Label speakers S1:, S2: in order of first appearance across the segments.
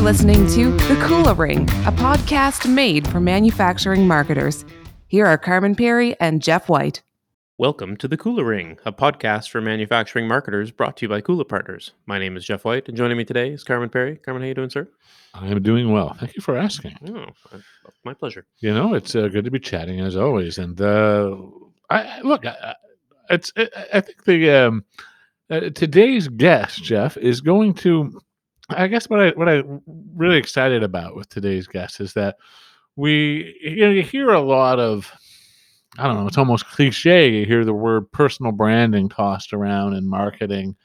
S1: You're listening to The Kula Ring, a podcast made for manufacturing marketers. Here are Carmen Perry and Jeff White.
S2: Welcome to the Kula Ring, a podcast for manufacturing marketers brought to you by Kula Partners. My name is Jeff White, and joining me today is Carmen Perry. Carmen, how you doing, sir?
S3: I am doing well. Thank you for asking.
S2: Oh, my pleasure.
S3: You know, it's uh, good to be chatting as always. And uh, I look, I, it's I, I think the um, uh, today's guest, Jeff, is going to. I guess what I what I'm really excited about with today's guest is that we you know you hear a lot of I don't know, it's almost cliche. You hear the word personal branding tossed around in marketing.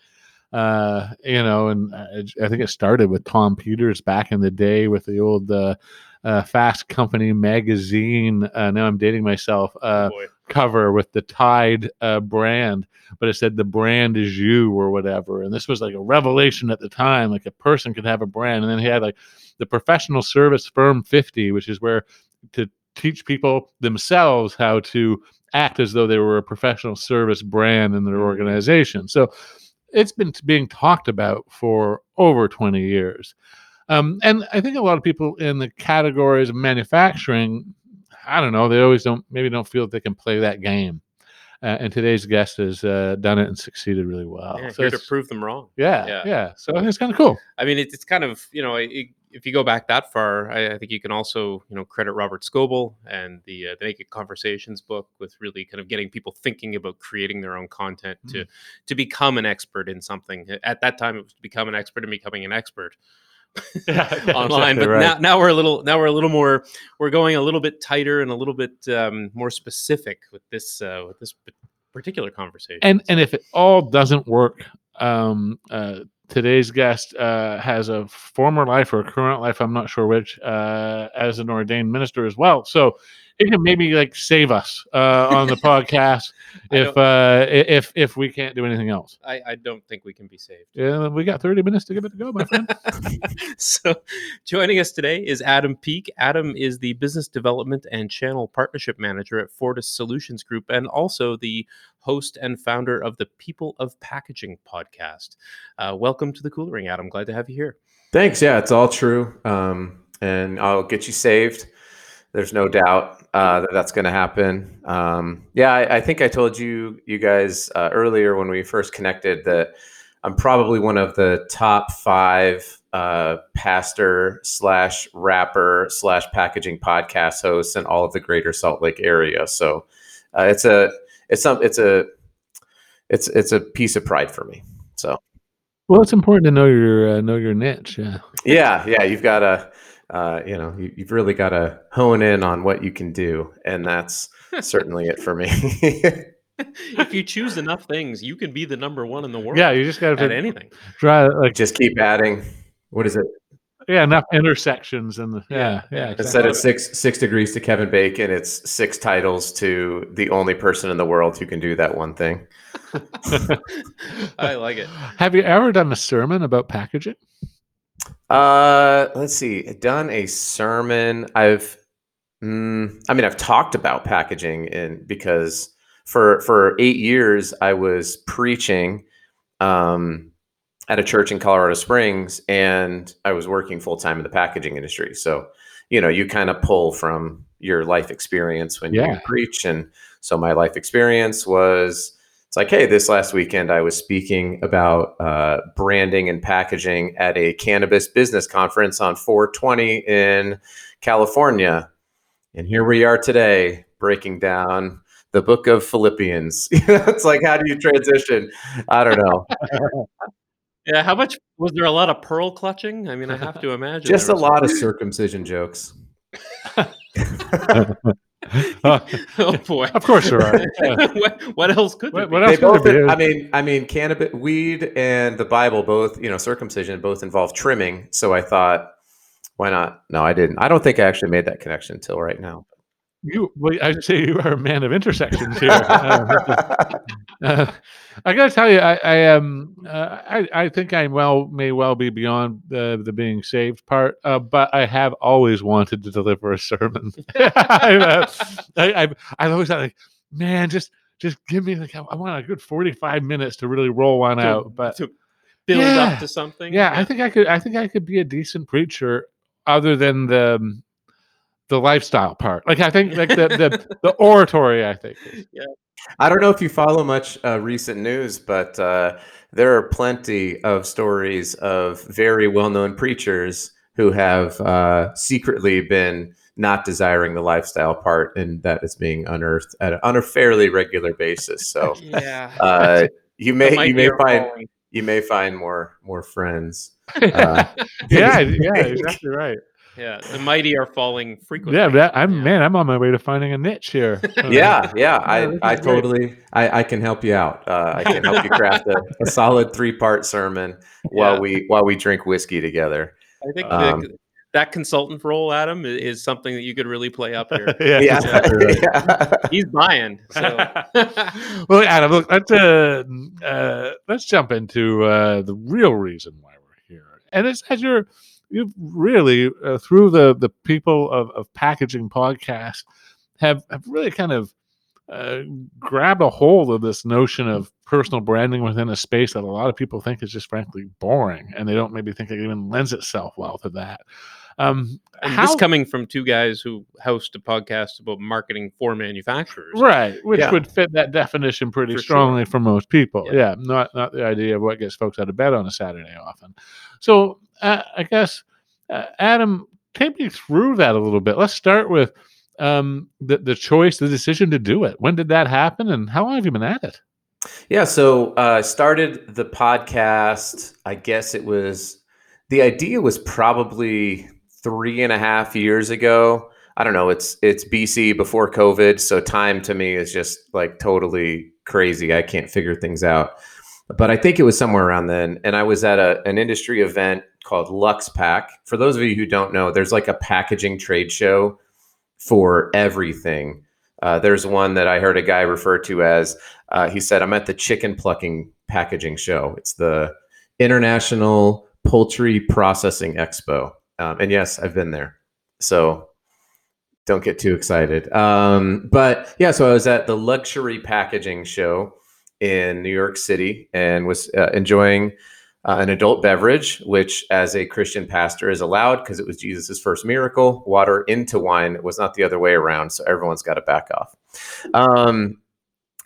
S3: Uh, you know, and I, I think it started with Tom Peters back in the day with the old uh, uh, Fast Company magazine. Uh, now I'm dating myself. Uh,
S2: oh
S3: cover with the Tide uh, brand, but it said the brand is you or whatever. And this was like a revelation at the time. Like a person could have a brand, and then he had like the professional service firm 50, which is where to teach people themselves how to act as though they were a professional service brand in their organization. So it's been being talked about for over 20 years. Um, and I think a lot of people in the categories of manufacturing, I don't know, they always don't, maybe don't feel that they can play that game. Uh, and today's guest has uh, done it and succeeded really well.
S2: Yeah,
S3: So
S2: here to
S3: it's-
S2: prove them wrong.
S3: yeah, yeah,
S2: Yeah.
S3: So it's kind of cool.
S2: I mean, it's, it's kind of you know, it, if you go back that far, I, I think you can also you know credit Robert Scoble and the uh, the Naked Conversations book with really kind of getting people thinking about creating their own content to to become an expert in something. At that time, it was to become an expert and becoming an expert. online but now, now we're a little now we're a little more we're going a little bit tighter and a little bit um, more specific with this uh, with this particular conversation
S3: and and if it all doesn't work um uh today's guest uh has a former life or a current life i'm not sure which uh as an ordained minister as well. So it can maybe like save us uh on the podcast if uh if if we can't do anything else.
S2: I, I don't think we can be saved.
S3: Yeah we got 30 minutes to give it a go my friend.
S2: So joining us today is adam Peek. Adam is the business development and channel partnership manager at fortis solutions group and also the host and founder of the people of packaging podcast. Uh, welcome to the Kula Ring adam. Glad to have you here.
S4: Thanks. Yeah, it's all true. Um, and I'll get you saved. There's no doubt uh, that that's going to happen. Um, yeah, I, I think I told you, you guys, uh, earlier when we first connected that I'm probably one of the top five uh, pastor slash rapper slash packaging podcast hosts in all of the Greater Salt Lake area. So uh, it's a it's some it's a it's it's a piece of pride for me. So
S3: well it's important to know your uh, know your niche yeah
S4: yeah yeah you've got to uh, you know you, you've really got to hone in on what you can do and that's certainly it for me.
S2: If you choose enough things you can be the number one in the world
S3: yeah you just gotta
S2: at anything.
S3: try like
S4: just keep adding what is it?
S3: Yeah enough intersections and the, yeah
S2: Yeah,
S3: yeah,
S2: yeah.
S3: exactly.
S4: instead of six six degrees to kevin bacon it's six titles to the only person in the world who can do that one thing.
S2: I like it.
S3: Have you ever done a sermon about packaging
S4: Uh, let's see. Done a sermon. I've, mm, I mean, I've talked about packaging, and because for for eight years I was preaching, um, at a church in Colorado Springs, and I was working full time in the packaging industry. So, you know, you kind of pull from your life experience when you preach, and so my life experience was it's like, hey, this last weekend I was speaking about uh, branding and packaging at a cannabis business conference on 420 in California. And here we are today breaking down the book of Philippians. it's like, how do you transition? I don't know.
S2: yeah how much was there a lot of pearl clutching i mean i have to imagine
S4: Just a lot of circumcision jokes.
S2: oh boy
S3: of course there are Yeah.
S2: what, what else could there
S3: What- what else?
S4: They
S3: could
S4: both,
S3: it be?
S4: I mean, I mean, cannabis, weed, and the Bible both, you know, circumcision both involve trimming. So I thought, why not? No, I didn't. I don't think I actually made that connection until right now.
S3: You, well, I'd say you are a man of intersections here. Uh, uh, I got to tell you, I, I um, uh, I, I think I well may well be beyond the the being saved part, uh, but I have always wanted to deliver a sermon. I, uh, I, I've I've always thought like, man, just just give me like I, I want a good forty five minutes to really roll one
S2: To-
S3: out. But
S2: to, build
S3: Yeah.
S2: up to something.
S3: Yeah, I think I could. I think I could be a decent preacher, other than the um, the lifestyle part. Like I think, like the the, the oratory. I think. is-
S4: I don't know if you follow much uh, recent news, but uh, there are plenty of stories of very well-known preachers who have uh, secretly been not desiring the lifestyle part, and that is being unearthed at a, on a fairly regular basis. So
S2: yeah.
S4: uh, you may you may find
S2: calling.
S4: you may find more more friends. Uh,
S3: yeah, yeah, exactly right.
S2: Yeah, the mighty are falling frequently.
S3: Yeah, that, I'm
S2: Yeah.
S3: man. I'm on my way to finding a niche here. Uh,
S4: yeah, yeah, I, I totally, I, I can help you out. Uh, I can help you craft a, a solid three part sermon while
S2: Yeah.
S4: we while we drink whiskey together.
S2: I think
S4: Um,
S2: the, that consultant role, Adam, i- is something that you could really play up here.
S3: yeah,
S4: Yeah,
S3: exactly right.
S4: yeah.
S2: He's buying. So
S3: well, Adam, look, let's uh, uh, let's jump into uh, the real reason why we're here, and it's as you're you've really uh, through the the people of, of packaging podcast have have really kind of uh, grabbed a hold of this notion of personal branding within a space that a lot of people think is just frankly boring, and they don't maybe think it even lends itself well to that. Um,
S2: and
S3: how-
S2: this coming from two guys who host a podcast about marketing for manufacturers.
S3: right which
S4: Yeah.
S3: would fit that definition pretty
S2: For sure.
S3: strongly for most people yeah.
S2: Yeah.
S3: not not the idea of what gets folks out of bed on a saturday often so uh, i guess uh, adam take me through that a little bit let's start with um, the, the choice the decision to do it when did that happen and how long have you been at it
S4: Yeah, so uh, started the podcast. I guess it was the idea was probably three and a half years ago. I don't know. It's it's BC before COVID, so time to me is just like totally crazy. I can't figure things out. But I think it was somewhere around then, and I was at a, an industry event called Luxe Pack. For those of you who don't know, there's like a packaging trade show for everything. Uh, there's one that I heard a guy refer to as uh, he said, I'm at the chicken plucking packaging show. It's the International Poultry Processing Expo. Um, and yes, I've been there. So don't get too excited. Um, but yeah, so I was at the luxury packaging show in New York City and was uh, enjoying uh, an adult beverage, which as a Christian pastor is allowed because it was Jesus' first miracle. Water into wine was not the other way around. So everyone's got to back off. Um,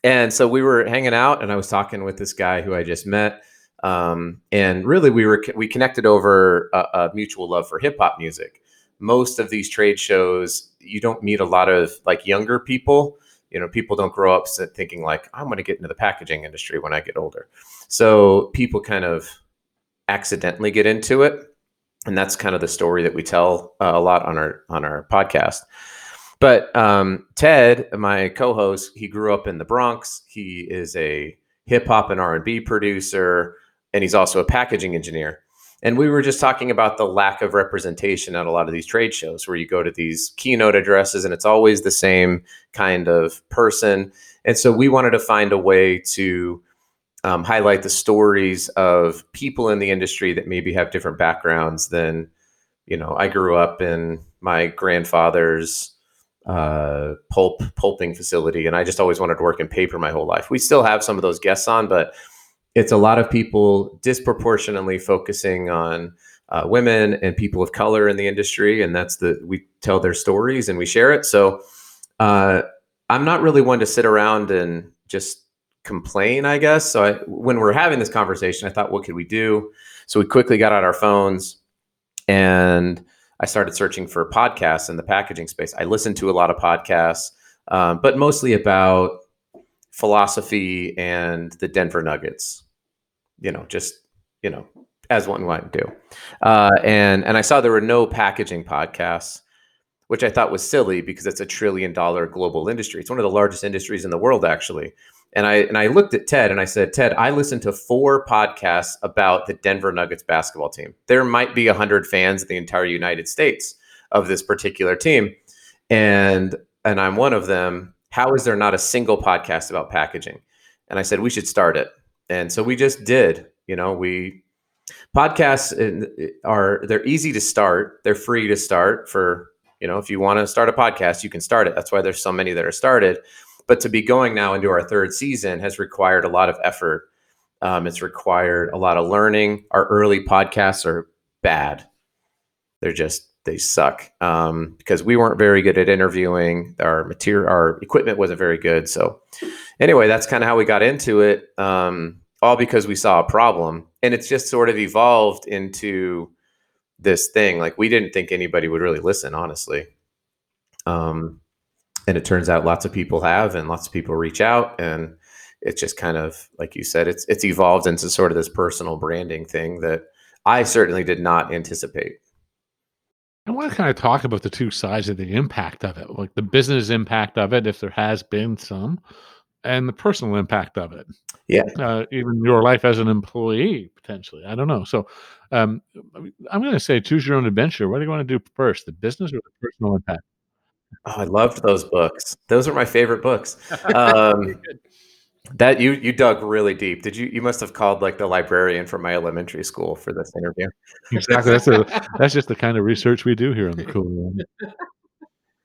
S4: and so we were hanging out, and I was talking with this guy who I just met. Um, and really, we were we connected over a, a mutual love for hip hop music. Most of these trade shows, you don't meet a lot of like younger people. You know, people don't grow up thinking like, I'm going to get into the packaging industry when I get older. So people kind of accidentally get into it, and that's kind of the story that we tell uh, a lot on our on our podcast. But um, Ted, my co-host, he grew up in the Bronx. He is a hip hop and R and B producer, and he's also a packaging engineer. And we were just talking about the lack of representation at a lot of these trade shows, where you go to these keynote addresses, and it's always the same kind of person. And so we wanted to find a way to um, highlight the stories of people in the industry that maybe have different backgrounds than, you know, I grew up in my grandfather's uh, pulp pulping facility, and I just always wanted to work in paper my whole life. We still have some of those guests on, but it's a lot of people disproportionately focusing on uh, women and people of color in the industry, and that's the we tell their stories and we share it. So uh, I'm not really one to sit around and just complain, I guess. So I, when we're having this conversation, I thought, what could we do? So we quickly got out our phones and I started searching for podcasts in the packaging space. I listened to a lot of podcasts, um, but mostly about philosophy and the Denver Nuggets. You know, just you know, as one might do. Uh, and and I saw there were no packaging podcasts, which I thought was silly because it's a trillion dollar global industry. It's one of the largest industries in the world, actually. And I and I looked at Ted and I said, Ted, I listened to four podcasts about the Denver Nuggets basketball team. There might be hundred fans in the entire United States of this particular team, and and I'm one of them. How is there not a single podcast about packaging? And I said we should start it. And so we just did. You know, we podcasts are they're easy to start. They're free to start for you know if you want to start a podcast, you can start it. That's why there's so many that are started but to be going now into our third season has required a lot of effort Um, it's required a lot of learning. Our early podcasts are bad. They're just they suck um, because we weren't very good at interviewing. Our material, our equipment wasn't very good. So anyway, that's kind of how we got into it. Um, all because we saw a problem, and it's just sort of evolved into this thing. Like we didn't think anybody would really listen, honestly. Um, and it turns out lots of people have, and lots of people reach out, and it's just kind of like you said, it's it's evolved into sort of this personal branding thing that I certainly did not anticipate.
S3: I want to kind of talk about the two sides of the impact of it, like the business impact of it, if there has been some, and the personal impact of it.
S4: Yeah.
S3: Uh, even your life as an employee, potentially. I don't know. So um, I'm going to say choose your own adventure. What do you want to do first, the business or the personal impact?
S4: Oh, I loved those books. Those are my favorite books. Um, that you you dug really deep. Did you? You must have called like the librarian from my elementary school for this interview.
S3: Exactly. That's a, that's just the kind of research we do here on the Kula Ring.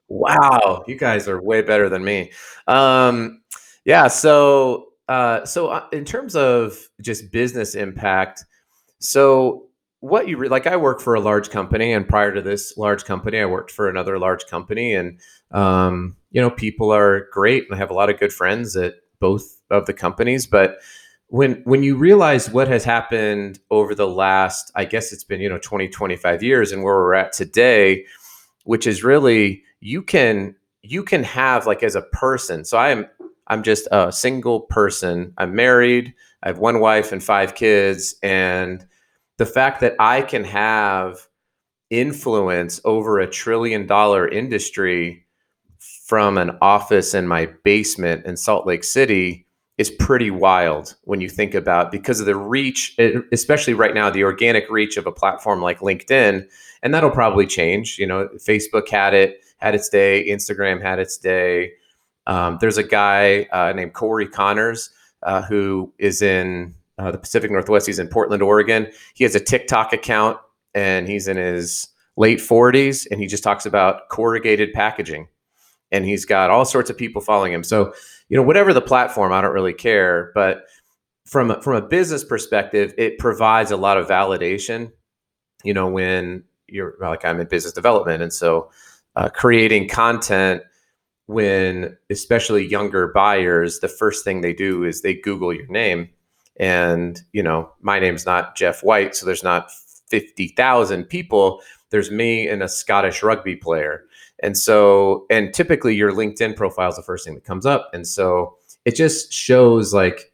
S4: Wow, you guys are way better than me. Um, yeah. So uh, so uh, in terms of just business impact, so what you re- like, I work for a large company, and prior to this large company, I worked for another large company, and um, you know, people are great, and I have a lot of good friends at both of the companies, but when when you realize what has happened over the last i guess it's been you know 20 25 years and where we're at today which is really you can you can have like as a person so i am i'm just a single person. I'm married i have one wife and five kids and the fact that i can have influence over a trillion dollar industry from an office in my basement in salt lake city is pretty wild when you think about because of the reach especially right now the organic reach of a platform like linkedin and that'll probably change you know facebook had it had its day instagram had its day. Um, there's a guy uh, named corey connors uh, who is in uh, the pacific northwest. He's in portland oregon. He has a tiktok account and he's in his late 40s and he just talks about corrugated packaging and he's got all sorts of people following him. So you know whatever the platform i don't really care but from from a business perspective it provides a lot of validation you know when you're like i'm in business development. And so uh, creating content when especially younger buyers the first thing they do is they google your name. And you know my name's not jeff white so there's not 50,000 people. There's me and a scottish rugby player and so, and typically your LinkedIn profile is the first thing that comes up. And so it just shows like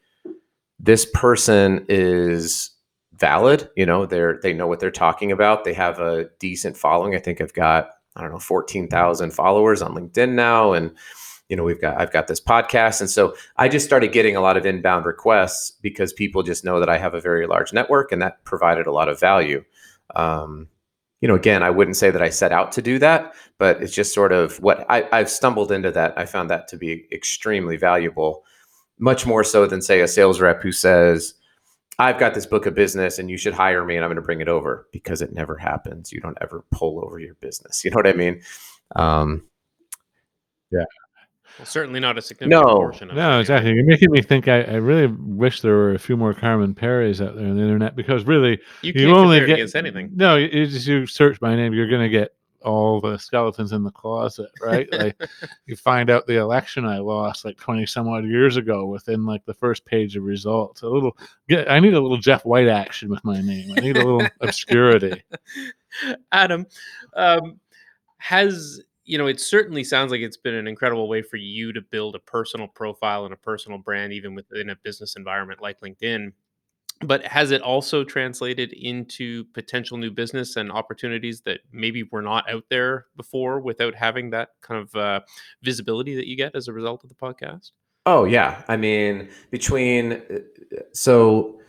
S4: this person is valid. You know, they're, they know what they're talking about. They have a decent following. I think I've got, I don't know, 14,000 followers on LinkedIn now. And, you know, we've got, I've got this podcast. And so I just started getting a lot of inbound requests because people just know that I have a very large network and that provided a lot of value. Um, you know, again, I wouldn't say that I set out to do that, but it's just sort of what I, I've stumbled into that. I found that to be extremely valuable, much more so than say a sales rep who says, I've got this book of business and you should hire me and I'm going to bring it over because it never happens. You don't ever pull over your business. You know what I mean? Um,
S3: yeah.
S2: Well, certainly not a significant
S4: No.
S2: portion of it.
S3: No, exactly. You're making me think. I, I really wish there were a few more Carmen Perrys out there on the internet because really,
S2: You
S3: you,
S2: can't
S3: only get
S2: against anything.
S3: No, you, you just you search my name, you're gonna get all the skeletons in the closet, right? like you find out the election I lost like twenty some odd years ago within like the first page of results. A little, get, I need a little Jeff White action with my name. I need a little obscurity.
S2: Adam, um, has you know? It certainly sounds like it's been an incredible way for you to build a personal profile and a personal brand, even within a business environment like LinkedIn. But has it also translated into potential new business and opportunities that maybe were not out there before without having that kind of uh, visibility that you get as a result of the podcast?
S4: Oh yeah, I mean between uh, so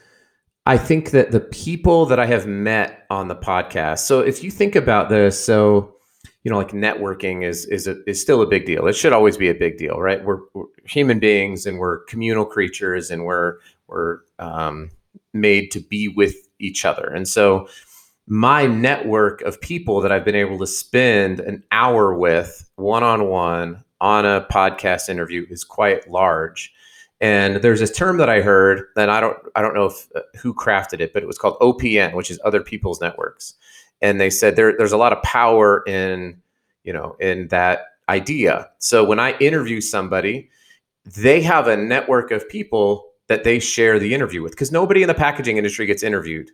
S4: I think that the people that I have met on the podcast. So if you think about this, so you know, like networking is is a, is still a big deal. It should always be a big deal, right? We're, we're human beings and we're communal creatures, and we're we're um, made to be with each other. And so my network of people that I've been able to spend an hour with one on one on a podcast interview is quite large. And there's this term that I heard, and I don't I don't know if, uh, who crafted it, but it was called OPN, which is other people's networks. And they said there, there's a lot of power in you know in that idea. So when I interview somebody, they have a network of people that they share the interview with because nobody in the packaging industry gets interviewed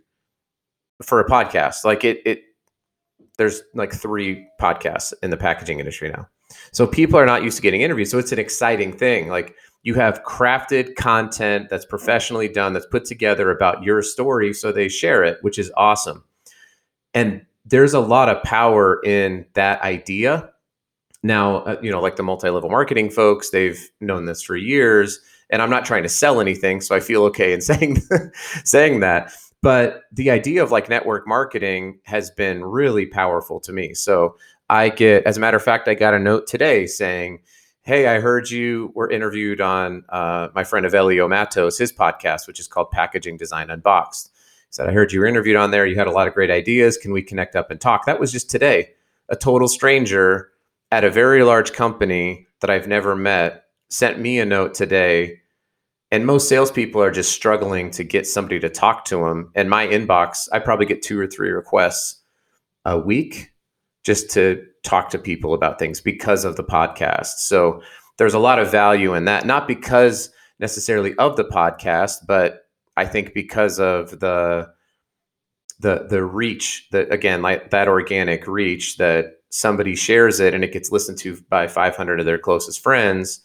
S4: for a podcast. Like it, it there's like three podcasts in the packaging industry now. So people are not used to getting interviews. So it's an exciting thing. Like you have crafted content that's professionally done, that's put together about your story. So they share it, which is awesome. And there's a lot of power in that idea. Now, uh, you know, like the multi level marketing folks, they've known this for years. And I'm not trying to sell anything. So I feel okay in saying, saying that but the idea of like network marketing has been really powerful to me. So I get, as a matter of fact, I got a note today saying, Hey, I heard you were interviewed on uh, my friend Avelio Matos, his podcast, which is called Packaging Design Unboxed. He said, I heard you were interviewed on there. You had a lot of great ideas. Can we connect up and talk? That was just today. A total stranger at a very large company that I've never met sent me a note today and most salespeople are just struggling to get somebody to talk to them. And my inbox, I probably get two or three requests a week just to talk to people about things because of the podcast. So there's a lot of value in that, not because necessarily of the podcast, but I think because of the the the reach that again like that organic reach that somebody shares it and it gets listened to by 500 of their closest friends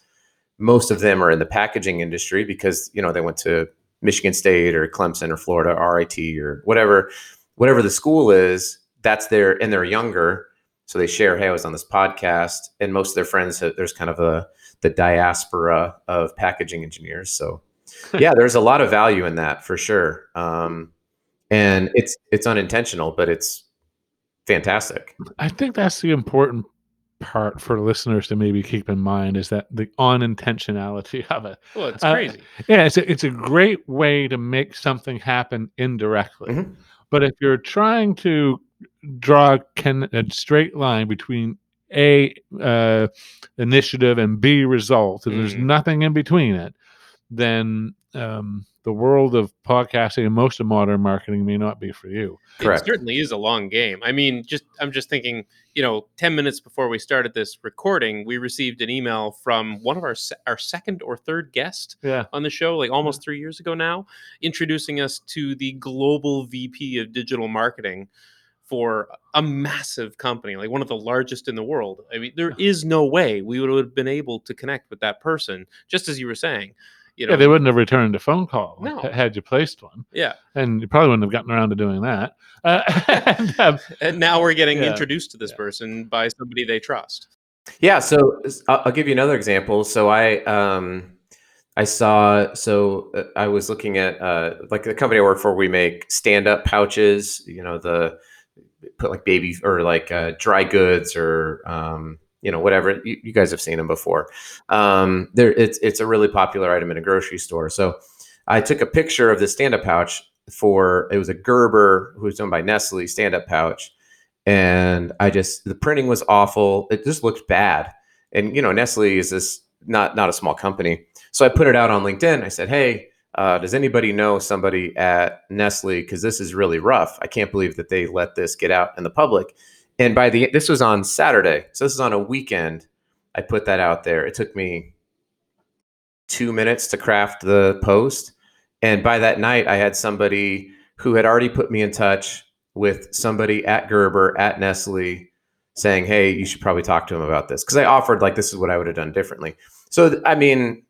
S4: most of them are in the packaging industry because you know they went to Michigan State or Clemson or Florida RIT or whatever whatever the school is that's their and they're younger so they share hey I was on this podcast and most of their friends there's kind of a the diaspora of packaging engineers so yeah there's a lot of value in that for sure um, and it's it's unintentional but it's fantastic
S3: I think that's the important part for listeners to maybe keep in mind is that the unintentionality of it.
S2: Well, it's uh, crazy.
S3: Yeah, it's a, it's a great way to make something happen indirectly. Mm-hmm. But if you're trying to draw can, a straight line between a uh, initiative and B result, and mm-hmm. there's nothing in between it, then um, the world of podcasting and most of modern marketing may not be for you.
S2: Correct. It certainly is a long game. I mean, just I'm just thinking, you know, 10 minutes before we started this recording, we received an email from one of our our second or third guest
S3: yeah.
S2: on the show, like almost 3 years ago now, introducing us to the global VP of digital marketing for a massive company, like one of the largest in the world. I mean, there is no way we would have been able to connect with that person, just as you were saying you know,
S3: yeah, they wouldn't have returned a phone call
S2: no.
S3: had you placed one.
S2: Yeah,
S3: and you probably wouldn't have gotten around to doing that. Uh,
S2: and, um, and, now we're getting yeah. introduced to this yeah. person by somebody they trust.
S4: Yeah, so I'll give you another example. So I um, I saw so uh, I was looking at uh, like the company I work for. We make stand up pouches. You know the put like baby or like uh, dry goods or um, you know whatever. You, you guys have seen them before. Um, there it's it's a really popular item in a grocery store. So i took a picture of the stand-up pouch for it was a gerber who was owned by nestle stand-up pouch. And i just the printing was awful. It just looked bad. And you know nestle is this not not a small company. So i put it out on linkedin. I said hey uh, does anybody know somebody at nestle because this is really rough i can't believe that they let this get out in the public and by the this was on Saturday, so this is on a weekend. I put that out there. It took me two minutes to craft the post, and by that night, I had somebody who had already put me in touch with somebody at Gerber at Nestle, saying, "Hey, you should probably talk to him about this," because I offered like this is what I would have done differently. So I mean,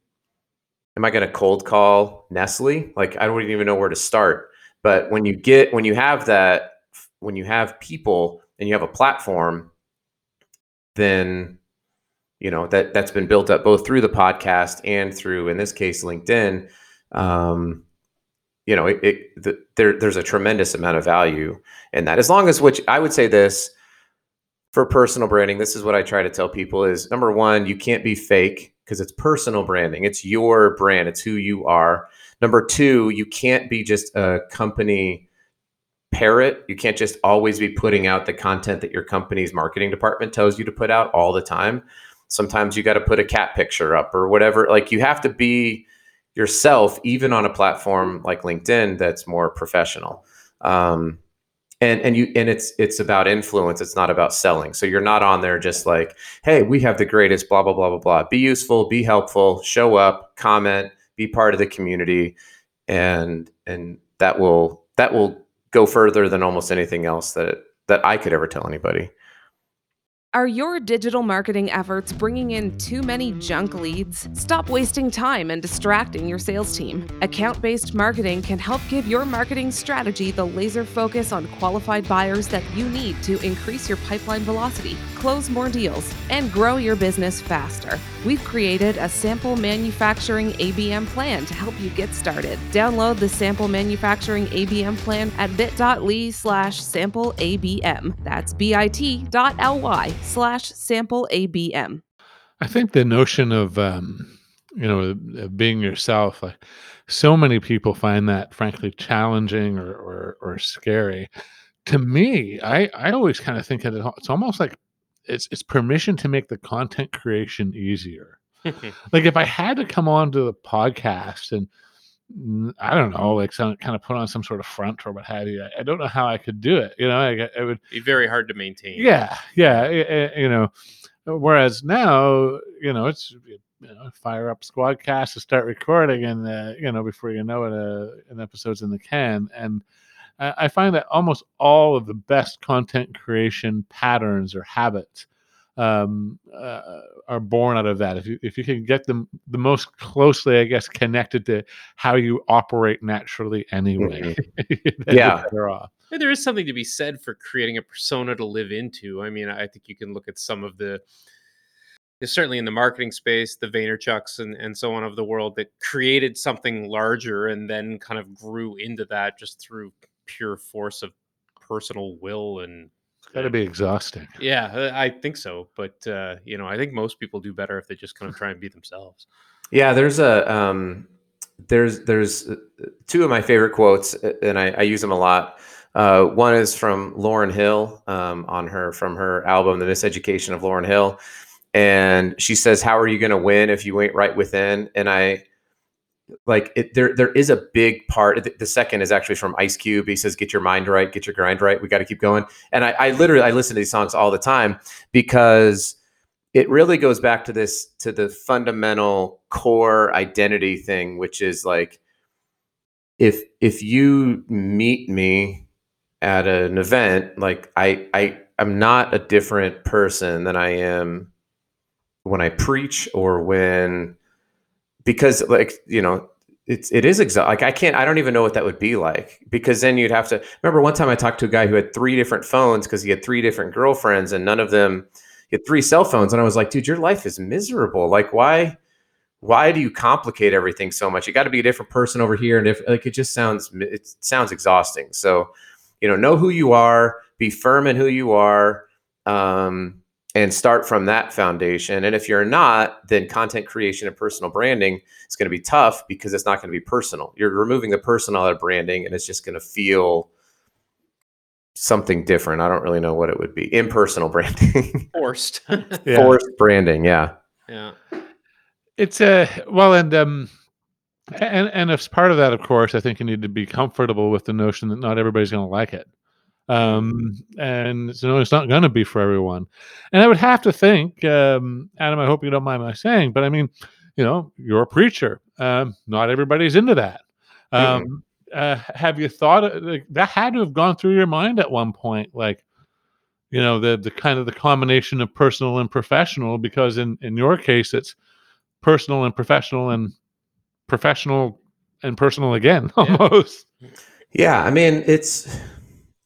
S4: am I going to cold call Nestle? Like I don't even know where to start. But when you get when you have that when you have people and you have a platform, then you know that that's been built up both through the podcast and through, in this case, LinkedIn. Um, you know, it, it the, there there's a tremendous amount of value in that. As long as which I would say this for personal branding, this is what I try to tell people: is number one, you can't be fake because it's personal branding. It's your brand. It's who you are. Number two, you can't be just a company parrot. You can't just always be putting out the content that your company's marketing department tells you to put out all the time. Sometimes you got to put a cat picture up or whatever. Like you have to be yourself even on a platform like linkedin that's more professional um, and and you and it's it's about influence it's not about selling. So you're not on there just like hey we have the greatest blah blah blah blah blah. Be useful be helpful show up comment be part of the community. And and that will that will go further than almost anything else that that I could ever tell anybody.
S1: Are your digital marketing efforts bringing in too many junk leads? Stop wasting time and distracting your sales team. Account based marketing can help give your marketing strategy the laser focus on qualified buyers that you need to increase your pipeline velocity, close more deals, and grow your business faster. We've created a sample manufacturing ABM plan to help you get started. Download the sample manufacturing ABM plan at bit.ly slash sample ABM. That's bit.ly slash sample ABM.
S3: I think the notion of um, you know being yourself, like so many people find that frankly challenging or or, or scary. To me, I I always kind of think it. It's almost like it's it's permission to make the content creation easier. like if I had to come on to the podcast and I don't know, like some kind of put on some sort of front or what have you. I, I don't know how I could do it. You know, I, it would
S2: be very hard to maintain.
S3: Yeah, yeah. you know, whereas now, you know, it's you know, fire up Squadcast to start recording, and uh, you know, before you know it, uh, an episode's in the can. And I, I find that almost all of the best content creation patterns or habits um, uh, are born out of that. If you if you can get them the most closely, I guess, connected to how you operate naturally anyway,
S4: mm-hmm. yeah,
S2: there is something to be said for creating a persona to live into. I mean, I think you can look at some of the certainly in the marketing space, the Vaynerchuks and, and so on of the world that created something larger and then kind of grew into that just through pure force of personal will and
S3: got to be exhausting.
S2: Yeah, uh, I think so. But uh, you know, I think most people do better if they just kind of try and be themselves.
S4: Yeah, there's a um, there's there's uh, two of my favorite quotes, uh, and I, I use them a lot. Uh, one is from Lauryn Hill um, on her from her album, The Miseducation of Lauryn Hill, and she says, "How are you going to win if you ain't right within?" And I like it, there there is a big part the, second is actually from ice cube. He says get your mind right get your grind right we got to keep going. And I, I literally i listen to these songs all the time because it really goes back to this to the fundamental core identity thing which is like if if you meet me at an event like i i i'm not a different person than i am when i preach or when because like you know it's it is exa- like I can't I don't even know what that would be like because then you'd have to remember one time I talked to a guy who had three different phones because he had three different girlfriends and none of them he had three cell phones and I was like dude your life is miserable. Like why why do you complicate everything so much? You got to be a different person over here and if like it just sounds it sounds exhausting. So you know know who you are be firm in who you are um and start from that foundation. And if you're not, then content creation and personal branding is going to be tough because it's not going to be personal. You're removing the personal out of branding and it's just going to feel something different. I don't really know what it would be. Impersonal branding.
S2: Forced.
S4: yeah. Forced branding, yeah.
S2: Yeah.
S3: It's a well and um and and as part of that of course, I think you need to be comfortable with the notion that not everybody's going to like it um, and so it's not going to be for everyone. And I would have to think, um, Adam. I hope you don't mind my saying, but I mean, you know, you're a preacher. Um, not everybody's into that. Um, mm-hmm. uh, have you thought like, that had to have gone through your mind at one point, like? You know the the kind of the combination of personal and professional, because in in your case it's personal and professional and professional and personal again almost.
S4: Yeah, I mean it's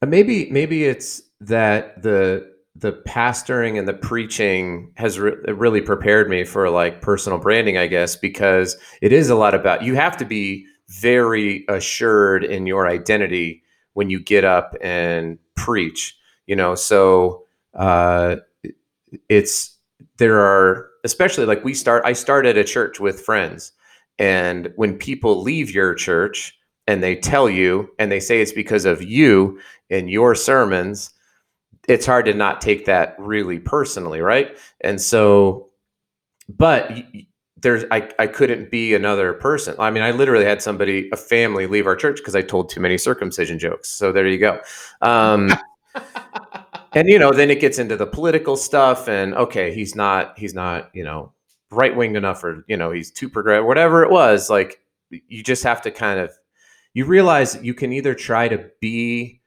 S4: uh, maybe maybe it's that the the pastoring and the preaching has re- really prepared me for like personal branding, I guess, because it is a lot about you have to be very assured in your identity when you get up and preach, you know. So uh, it's there are especially like we start. I started a church with friends, and when people leave your church and they tell you and they say it's because of you and your sermons, it's hard to not take that really personally, right? And so, but there's I, I couldn't be another person. I mean, I literally had somebody, a family, leave our church because I told too many circumcision jokes. So there you go. Um, and you know, then it gets into the political stuff, and okay, he's not he's not you know right winged enough, or you know, he's too progressive, whatever it was. Like you just have to kind of you realize you can either try to be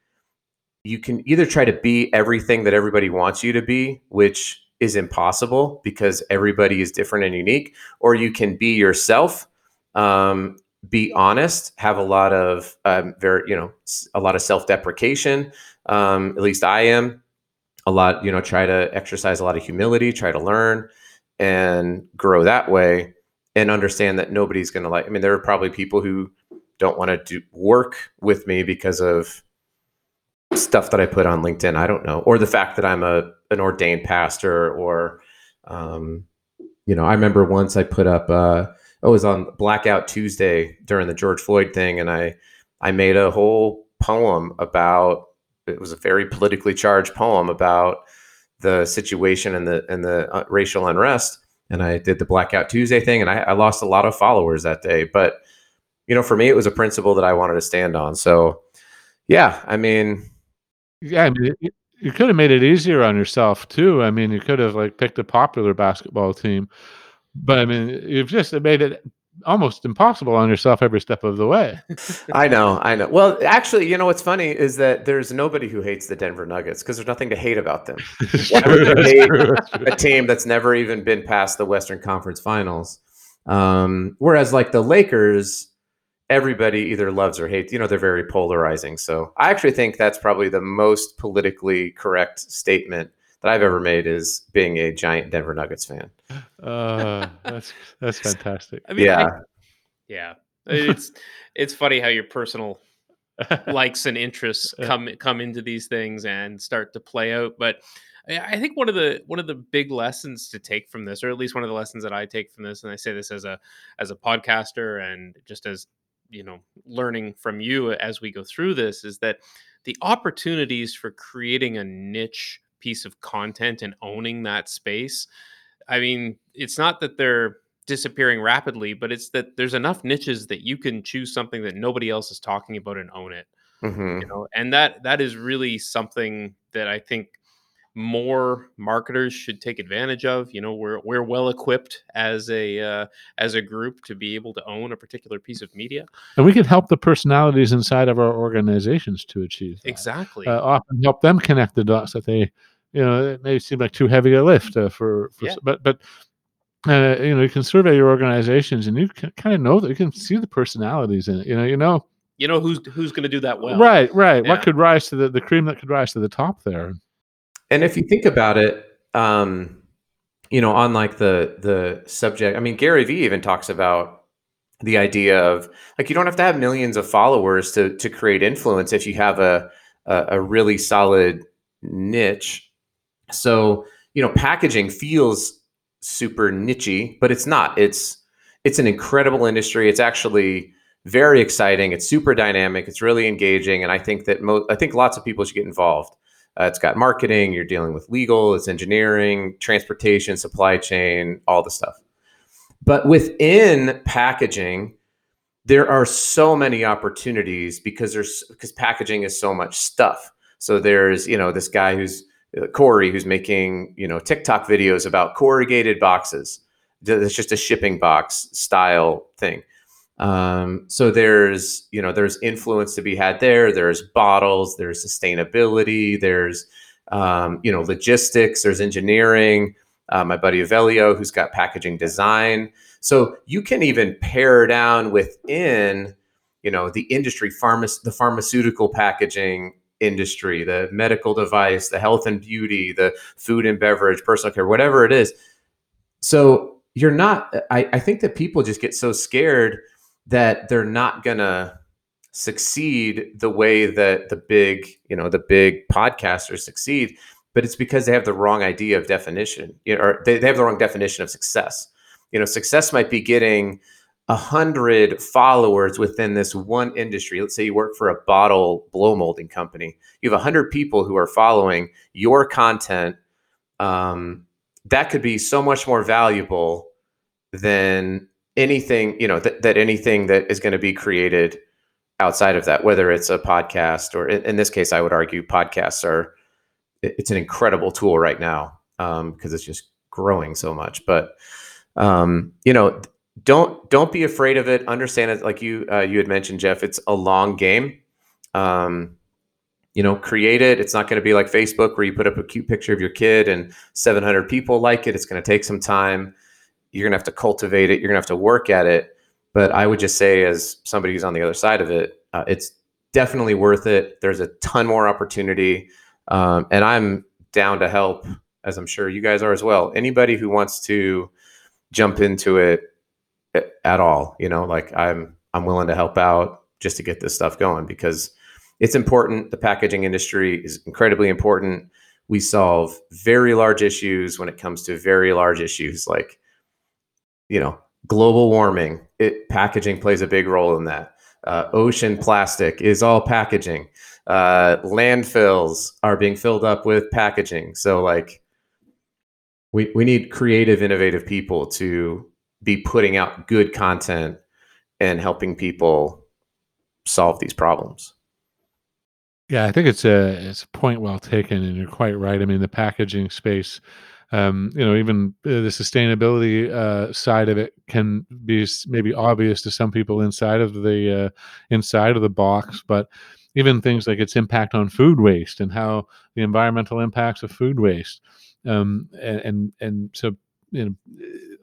S4: you can either try to be everything that everybody wants you to be, which is impossible because everybody is different and unique, or you can be yourself, um, be honest, have a lot of um, very, you know, a lot of self-deprecation. Um, at least I am. A lot, you know, try to exercise a lot of humility, try to learn and grow that way, and understand that nobody's going to like. I mean, there are probably people who don't want to do work with me because of stuff that I put on LinkedIn. I don't know, or the fact that I'm a an ordained pastor, or um, you know, I remember once I put up. Uh, oh, it was on Blackout Tuesday during the George Floyd thing, and I I made a whole poem about. It was a very politically charged poem about the situation and the and the uh, racial unrest. And I did the Blackout Tuesday thing, and I, I lost a lot of followers that day. But you know, for me, it was a principle that I wanted to stand on. So, yeah, I mean,
S3: yeah, I mean, you, could have made it easier on yourself too. I mean, you could have like picked a popular basketball team, but I mean, you've just made it almost impossible on yourself every step of the way.
S4: I know, I know. Well, actually, you know what's funny is that there's nobody who hates the Denver Nuggets because there's nothing to hate about them. hate a team that's never even been past the Western Conference Finals. Um, whereas, like the Lakers, everybody either loves or hates. You know, they're very polarizing. So I actually think that's probably the most politically correct statement that I've ever made is being a giant Denver Nuggets fan.
S3: Uh, that's that's fantastic.
S2: I mean, yeah, I, yeah. It's it's funny how your personal likes and interests come come into these things and start to play out. But I think one of the one of the big lessons to take from this, or at least one of the lessons that I take from this, and I say this as a as a podcaster and just as you know learning from you as we go through this is that the opportunities for creating a niche piece of content and owning that space i mean it's not that they're disappearing rapidly but it's that there's enough niches that you can choose something that nobody else is talking about and own it mm-hmm. you know and that that is really something that i think more marketers should take advantage of. You know, we're we're well equipped as a uh, as a group to be able to own a particular piece of media,
S3: and we can help the personalities inside of our organizations to achieve that.
S2: exactly.
S3: Uh, often help them connect the dots that they, you know, it may seem like too heavy a lift uh, for, for yeah. but but. Uh, you know, you can survey your organizations, and you can kind of know that you can see the personalities in it. You know, you know,
S2: you know who's who's going to do that well.
S3: Right, right. Yeah. What could rise to the the cream that could rise to the top there?
S4: And if you think about it, um, you know, on like the the subject, I mean, Gary Vee even talks about the idea of like you don't have to have millions of followers to to create influence if you have a a, a really solid niche. So you know, packaging feels super nichey, but it's not. It's it's an incredible industry. It's actually very exciting. It's super dynamic. It's really engaging, and I think that mo- I think lots of people should get involved. Uh, it's got marketing, you're dealing with legal, it's engineering, transportation, supply chain, all the stuff. But within packaging, there are so many opportunities because there's because packaging is so much stuff. So there's, you know, this guy who's uh, Corey who's making, you know, TikTok videos about corrugated boxes. It's just a shipping box style thing. Um, so there's you know there's influence to be had there. There's bottles. There's sustainability. There's um, you know logistics. There's engineering. Uh, my buddy Avelio, who's got packaging design. So you can even pare down within you know the industry, pharma- the pharmaceutical packaging industry, the medical device, the health and beauty, the food and beverage, personal care, whatever it is. So you're not. I, I think that people just get so scared that they're not gonna succeed the way that the big, you know, the big podcasters succeed, but it's because they have the wrong idea of definition, you know, or they, they have the wrong definition of success. You know, success might be getting a hundred followers within this one industry. Let's say you work for a bottle blow molding company. You have a hundred people who are following your content. Um, that could be so much more valuable then anything you know th- that anything that is going to be created outside of that whether it's a podcast or in, in, this case i would argue podcasts are it's an incredible tool right now because um, it's just growing so much. But um, you know don't don't be afraid of it. Understand it like you uh, you had mentioned jeff it's a long game. Um, you know create it. It's not going to be like facebook where you put up a cute picture of your kid and 700 people like it. It's going to take some time you're going to have to cultivate it you're going to have to work at it. But i would just say as somebody who's on the other side of it uh, it's definitely worth it. There's a ton more opportunity um, and i'm down to help as i'm sure you guys are as well. Anybody who wants to jump into it at all you know like i'm i'm willing to help out just to get this stuff going because it's important. The packaging industry is incredibly important. We solve very large issues when it comes to very large issues like you know, global warming, it packaging plays a big role in that. Uh, ocean plastic is all packaging. Uh, landfills are being filled up with packaging. So like, we we need creative, innovative people to be putting out good content and helping people solve these problems.
S3: Yeah, I think it's a it's a point well taken, and you're quite right. I mean, the packaging space um, you know, even uh, the sustainability uh, side of it can be maybe obvious to some people inside of the uh, inside of the box, but even things like its impact on food waste and how the environmental impacts of food waste, um, and, and and so you know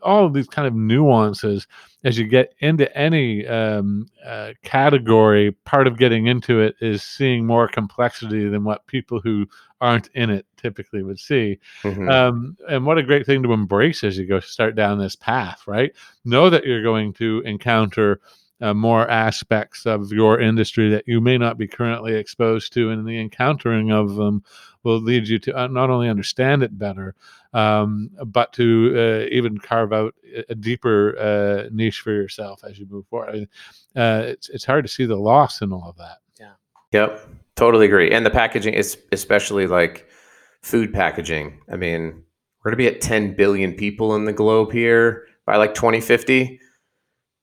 S3: all of these kind of nuances as you get into any um, uh, category part of getting into it is seeing more complexity than what people who aren't in it typically would see mm-hmm. um, and what a great thing to embrace as you go start down this path right know that you're going to encounter uh, more aspects of your industry that you may not be currently exposed to, and the encountering of them will lead you to uh, not only understand it better, um, but to uh, even carve out a deeper uh, niche for yourself as you move forward. I mean, uh, it's it's hard to see the loss in all of that.
S4: Yeah. Yep. Totally agree. And the packaging is especially like food packaging. I mean, we're going to be at 10 billion people in the globe here by like 2050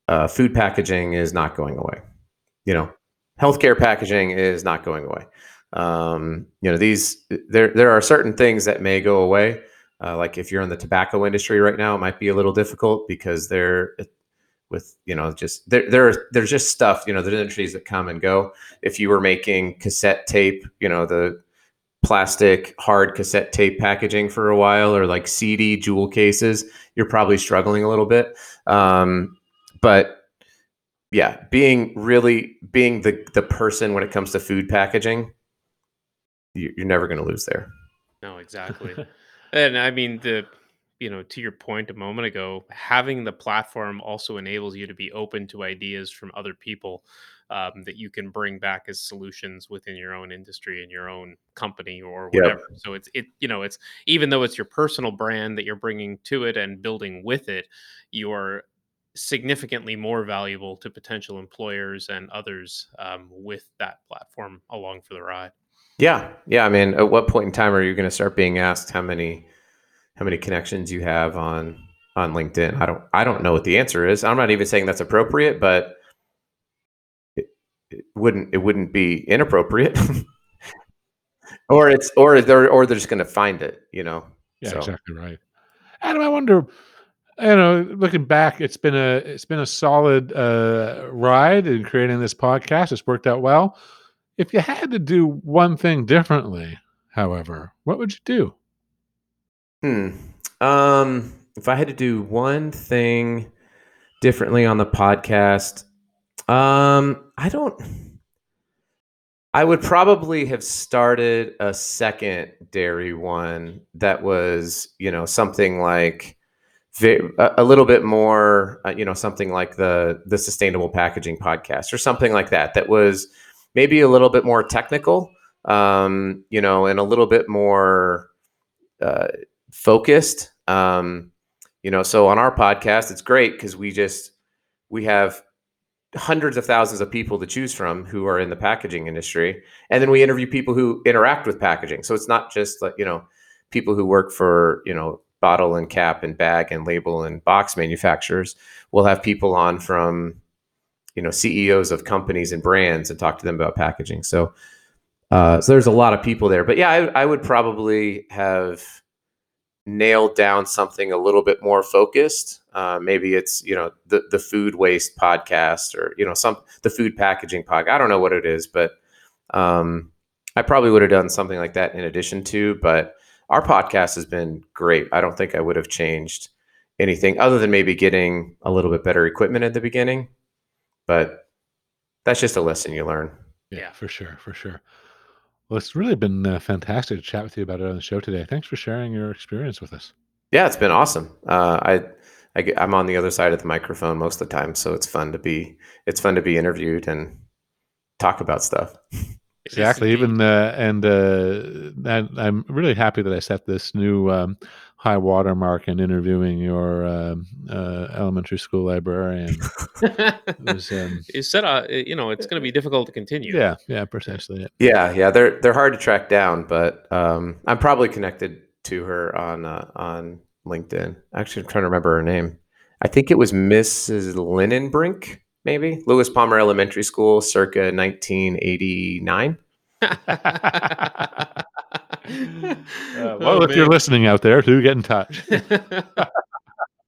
S4: uh, food packaging is not going away. You know, healthcare packaging is not going away. Um, you know, these there there are certain things that may go away. Uh, like if you're in the tobacco industry right now, it might be a little difficult because they're with you know just there there there's just stuff you know there's industries that come and go. If you were making cassette tape, you know the plastic hard cassette tape packaging for a while or like CD jewel cases, you're probably struggling a little bit. Um, but yeah, being really being the the person when it comes to food packaging, you, are never going to lose there.
S2: No, exactly. and I mean the you know to your point a moment ago having the platform also enables you to be open to ideas from other people um, that you can bring back as solutions within your own industry and your own company or whatever yep. so it's it you know it's even though it's your personal brand that you're bringing to it and building with it you're significantly more valuable to potential employers and others um, with that platform along for the ride.
S4: Yeah, yeah. I mean, at what point in time are you going to start being asked how many how many connections you have on on LinkedIn? I don't I don't know what the answer is. I'm not even saying that's appropriate, but it, it wouldn't it wouldn't be inappropriate. or it's or they're or they're just going to find it, you know.
S3: Yeah, so. exactly right. Adam, I wonder you know, looking back, it's been a it's been a solid uh, ride in creating this podcast. It's worked out well. If you had to do one thing differently, however, what would you do?
S4: Hmm. Um, if I had to do one thing differently on the podcast, um, I don't. I would probably have started a second dairy one that was, you know, something like a little bit more, uh, you know, something like the the sustainable packaging podcast or something like that. That was maybe a little bit more technical, um, you know, and a little bit more uh, focused. Um, you know, so on our podcast, it's great because we just we have hundreds of thousands of people to choose from who are in the packaging industry, and then we interview people who interact with packaging. So it's not just like you know people who work for you know bottle and cap and bag and label and box manufacturers. We'll have people on from, you know, CEOs of companies and brands and talk to them about packaging. So, uh, so there's a lot of people there. But yeah, I, I would probably have nailed down something a little bit more focused. Uh, maybe it's you know the the food waste podcast or you know some the food packaging podcast. I don't know what it is, but um, I probably would have done something like that in addition to. But our podcast has been great. I don't think I would have changed anything other than maybe getting a little bit better equipment at the beginning. But that's just a lesson you learn.
S3: Yeah,
S2: Yeah.
S3: for sure, for sure. Well, it's really been uh, fantastic to chat with you about it on the show today. Thanks for sharing your experience with us.
S4: Yeah, it's been awesome. Uh, I, I I'm on the other side of the microphone most of the time, so it's fun to be it's fun to be interviewed and talk about stuff.
S2: It is
S3: Exactly. Even uh, and uh, I, I'm really happy that I set this new um, high water mark in interviewing your um, uh, elementary school librarian. It was, um,
S2: you said, uh, you know, it's going to be difficult to continue.
S3: yeah, yeah, precisely. It.
S4: Yeah, yeah, they're they're hard to track down, but um, I'm probably connected to her on uh, on LinkedIn. Actually, I'm trying to remember her name. I think it was Mrs. Linenbrink, maybe Lewis Palmer Elementary School, circa 1989.
S2: Uh,
S3: well, if you're listening out there, do get in touch.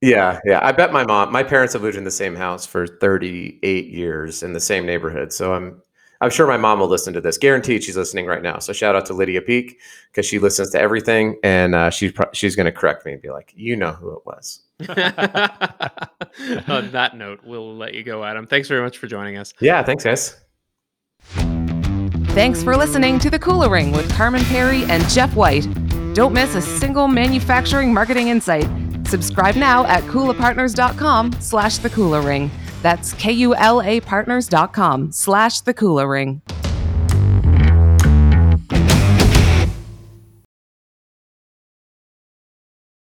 S4: Yeah, yeah. I bet my mom, my parents have lived in the same house for 38 years in the same neighborhood. So I'm I'm sure my mom will listen to this. Guaranteed she's listening right now. So shout out to Lydia Peek because she listens to everything and uh, she's pro- she's going to correct me and be like, "You know who it was."
S2: On that note, we'll let you go, Adam. Thanks very much for joining us.
S4: Yeah, thanks guys.
S1: Thanks for listening to The Kula Ring with Carmen Pirie and Jeff White. Don't miss a single manufacturing marketing insight. Subscribe now at kulapartners.com slash the kula ring. That's K-U-L-A partners.com slash the kula ring.